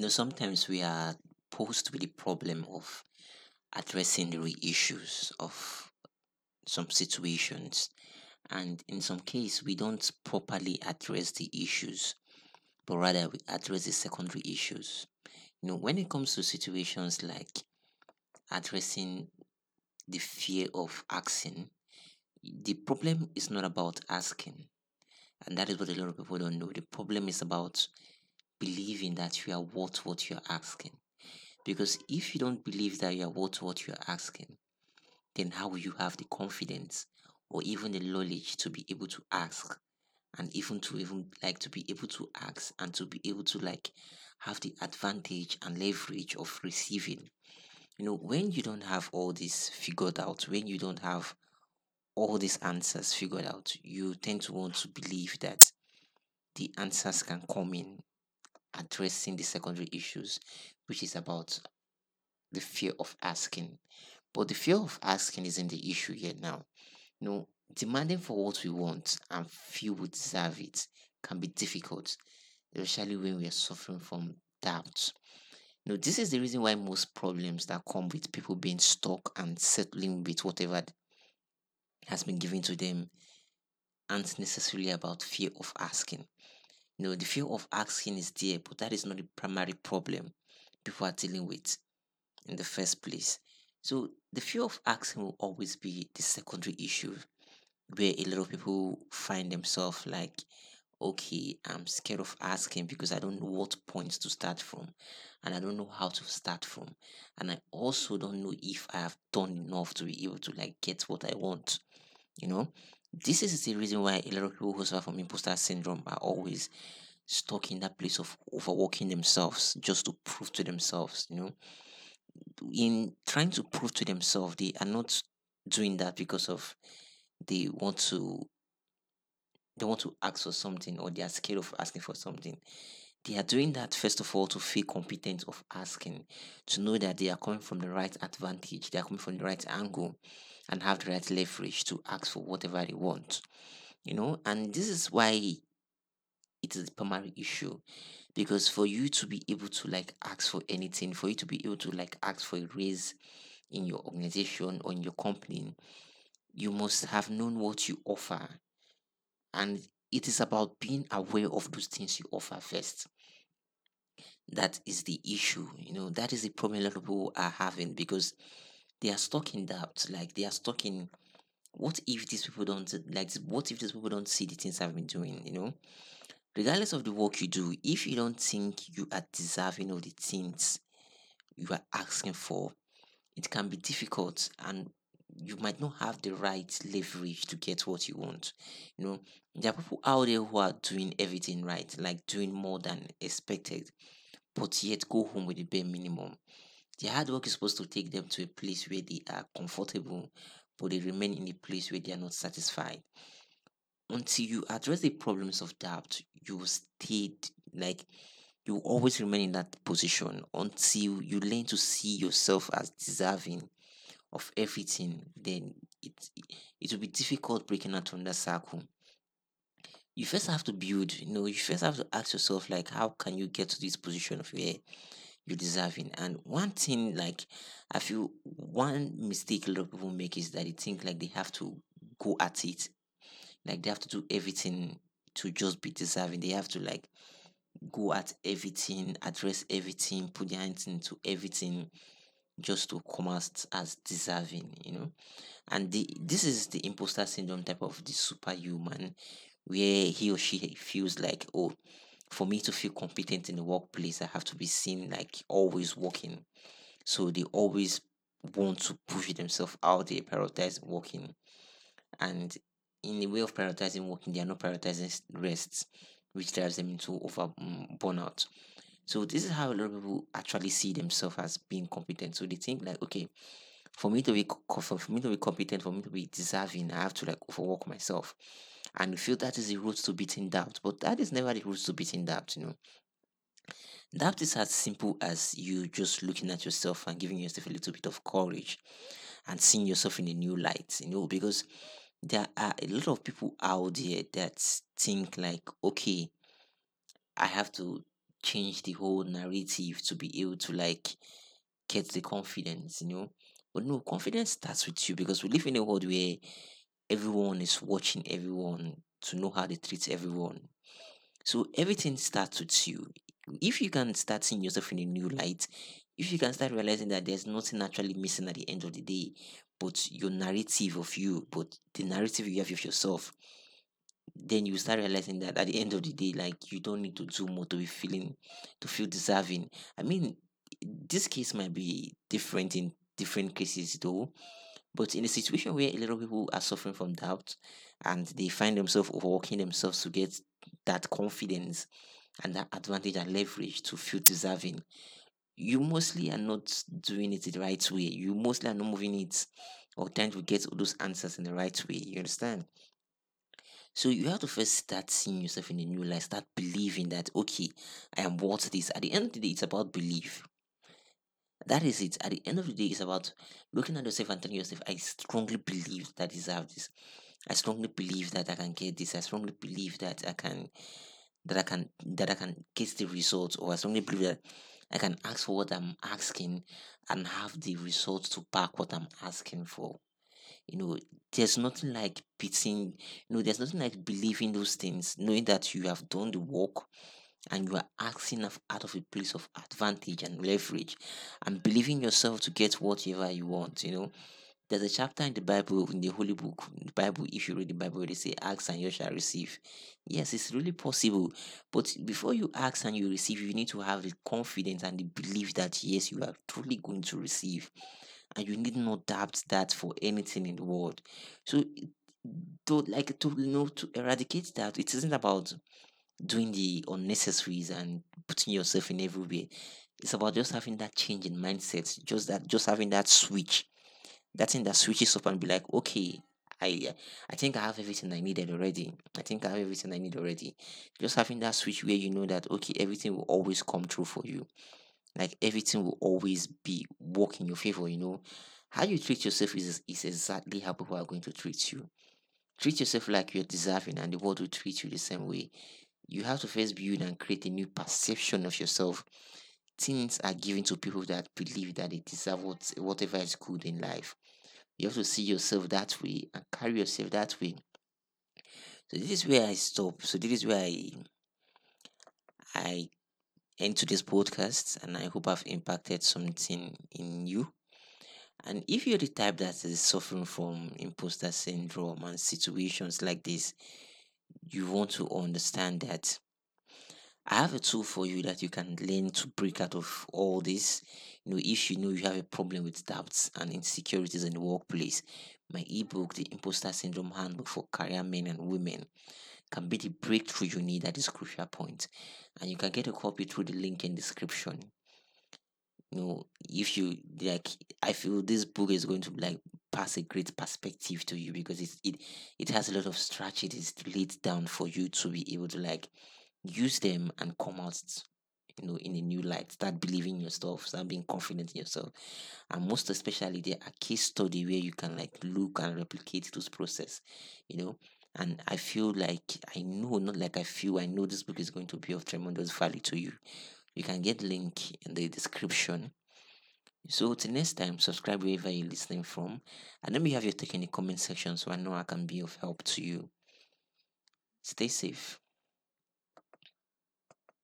you know, sometimes we are posed with the problem of addressing the real issues of some situations. And in some case, we don't properly address the issues, but rather we address the secondary issues. You know, when it comes to situations like addressing the fear of asking, the problem is not about asking. And that is what a lot of people don't know. The problem is about believing that you are worth what you're asking. Because if you don't believe that you are worth what you're asking, then how will you have the confidence or even the knowledge to be able to ask and even to even like to be able to ask and to be able to like have the advantage and leverage of receiving you know when you don't have all this figured out when you don't have all these answers figured out you tend to want to believe that the answers can come in addressing the secondary issues which is about the fear of asking. But the fear of asking isn't the issue here now. You know demanding for what we want and feel we deserve it can be difficult especially when we are suffering from doubt. You know, this is the reason why most problems that come with people being stuck and settling with whatever has been given to them aren't necessarily about fear of asking. You know, the fear of asking is there, but that is not the primary problem people are dealing with in the first place. So the fear of asking will always be the secondary issue where a lot of people find themselves like okay, I'm scared of asking because I don't know what points to start from and I don't know how to start from. And I also don't know if I have done enough to be able to like get what I want. You know, this is the reason why a lot of people who suffer from imposter syndrome are always stuck in that place of overworking themselves just to prove to themselves, you know. In trying to prove to themselves, they are not doing that because of they want to they want to ask for something or they are scared of asking for something. They are doing that first of all to feel competent of asking, to know that they are coming from the right advantage, they are coming from the right angle, and have the right leverage to ask for whatever they want. You know, and this is why it is a primary issue because for you to be able to like ask for anything, for you to be able to like ask for a raise in your organization or in your company, you must have known what you offer. And it is about being aware of those things you offer first. That is the issue you know? That is the problem a lot of people are having because they are stuck in doubt like they are stuck in what if these people don't like what if these people don't see the things i've been doing you know regardless of the work you do if you don't think you are deserving of the things you are asking for it can be difficult and you might not have the right leverage to get what you want. You know, there are people out there who are doing everything right, like doing more than expected, but yet go home with the bare minimum. Their hard work is supposed to take them to a place where they are comfortable, but they remain in a place where they are not satisfied. Until you address the problems of doubt, you stay like you always remain in that position until you learn to see yourself as deserving of everything, then it it will be difficult breaking out from that circle. You first have to build, you know, you first have to ask yourself like how can you get to this position of where you're deserving? And one thing like I feel one mistake a lot of people make is that they think like they have to go at it. Like they have to do everything to just be deserving. They have to like go at everything, address everything, put their hands into everything just to come as, as deserving, you know. And the this is the imposter syndrome type of the superhuman, where he or she feels like, oh, for me to feel competent in the workplace, I have to be seen like always working. So they always want to push themselves out there, prioritize working. And in the way of prioritizing working, they are not prioritizing rest, which drives them into over um, burnout. So this is how a lot of people actually see themselves as being competent. So they think like, okay, for me to be for me to be competent, for me to be deserving, I have to like overwork myself. And you feel that is the route to beating doubt. But that is never the route to beating doubt, you know. Doubt is as simple as you just looking at yourself and giving yourself a little bit of courage and seeing yourself in a new light, you know, because there are a lot of people out there that think like, okay, I have to change the whole narrative to be able to like get the confidence, you know. But no, confidence starts with you because we live in a world where everyone is watching everyone to know how they treat everyone. So everything starts with you. If you can start seeing yourself in a new light, if you can start realizing that there's nothing actually missing at the end of the day, but your narrative of you, but the narrative you have of yourself, then you start realizing that at the end of the day, like you don't need to do more to be feeling to feel deserving. I mean, this case might be different in different cases though. But in a situation where a lot of people are suffering from doubt and they find themselves overworking themselves to get that confidence and that advantage and leverage to feel deserving, you mostly are not doing it the right way. You mostly are not moving it or trying to get those answers in the right way. You understand? So you have to first start seeing yourself in a new light, start believing that okay, I am worth this. At the end of the day, it's about belief. That is it. At the end of the day, it's about looking at yourself and telling yourself, I strongly believe that I deserve this. I strongly believe that I can get this. I strongly believe that I can that I can that I can get the results, or I strongly believe that I can ask for what I'm asking and have the results to back what I'm asking for. You know, there's nothing like beating, you know, there's nothing like believing those things, knowing that you have done the work and you are acting out of a place of advantage and leverage and believing yourself to get whatever you want, you know. There's a chapter in the Bible, in the Holy Book, the Bible, if you read the Bible, they say, Ask and you shall receive. Yes, it's really possible. But before you ask and you receive, you need to have the confidence and the belief that, yes, you are truly going to receive. And you need not doubt that for anything in the world. So, to like to you know to eradicate that, it isn't about doing the unnecessaries and putting yourself in everywhere. It's about just having that change in mindset, just that, just having that switch, that thing that switches up and be like, okay, I, I think I have everything I needed already. I think I have everything I need already. Just having that switch where you know that okay, everything will always come true for you. Like everything will always be work in your favor. You know, how you treat yourself is is exactly how people are going to treat you. Treat yourself like you're deserving, and the world will treat you the same way you have to first build and create a new perception of yourself. Things are given to people that believe that they deserve what, whatever is good in life. You have to see yourself that way and carry yourself that way. So this is where I stop. So this is where I I end to this podcast, and I hope I've impacted something in you. And if you're the type that is suffering from imposter syndrome and situations like this, you want to understand that I have a tool for you that you can learn to break out of all this. You know, if you know you have a problem with doubts and insecurities in the workplace, my ebook, The Imposter Syndrome Handbook for Career Men and Women, can be the breakthrough you need at this crucial point. And you can get a copy through the link in description. You know, if you like, I feel this book is going to like pass a great perspective to you because it it it has a lot of strategies laid down for you to be able to like use them and come out you know in a new light. Start believing in yourself start being confident in yourself. And most especially there are case study where you can like look and replicate those process you know? And i feel like i know not like i feel i know this book is going to be of tremendous value to you you can get link in the description so till next time, subscribe wherever you're listening from. And let me have your take in the comment section so I know I can be of help to you. Stay safe.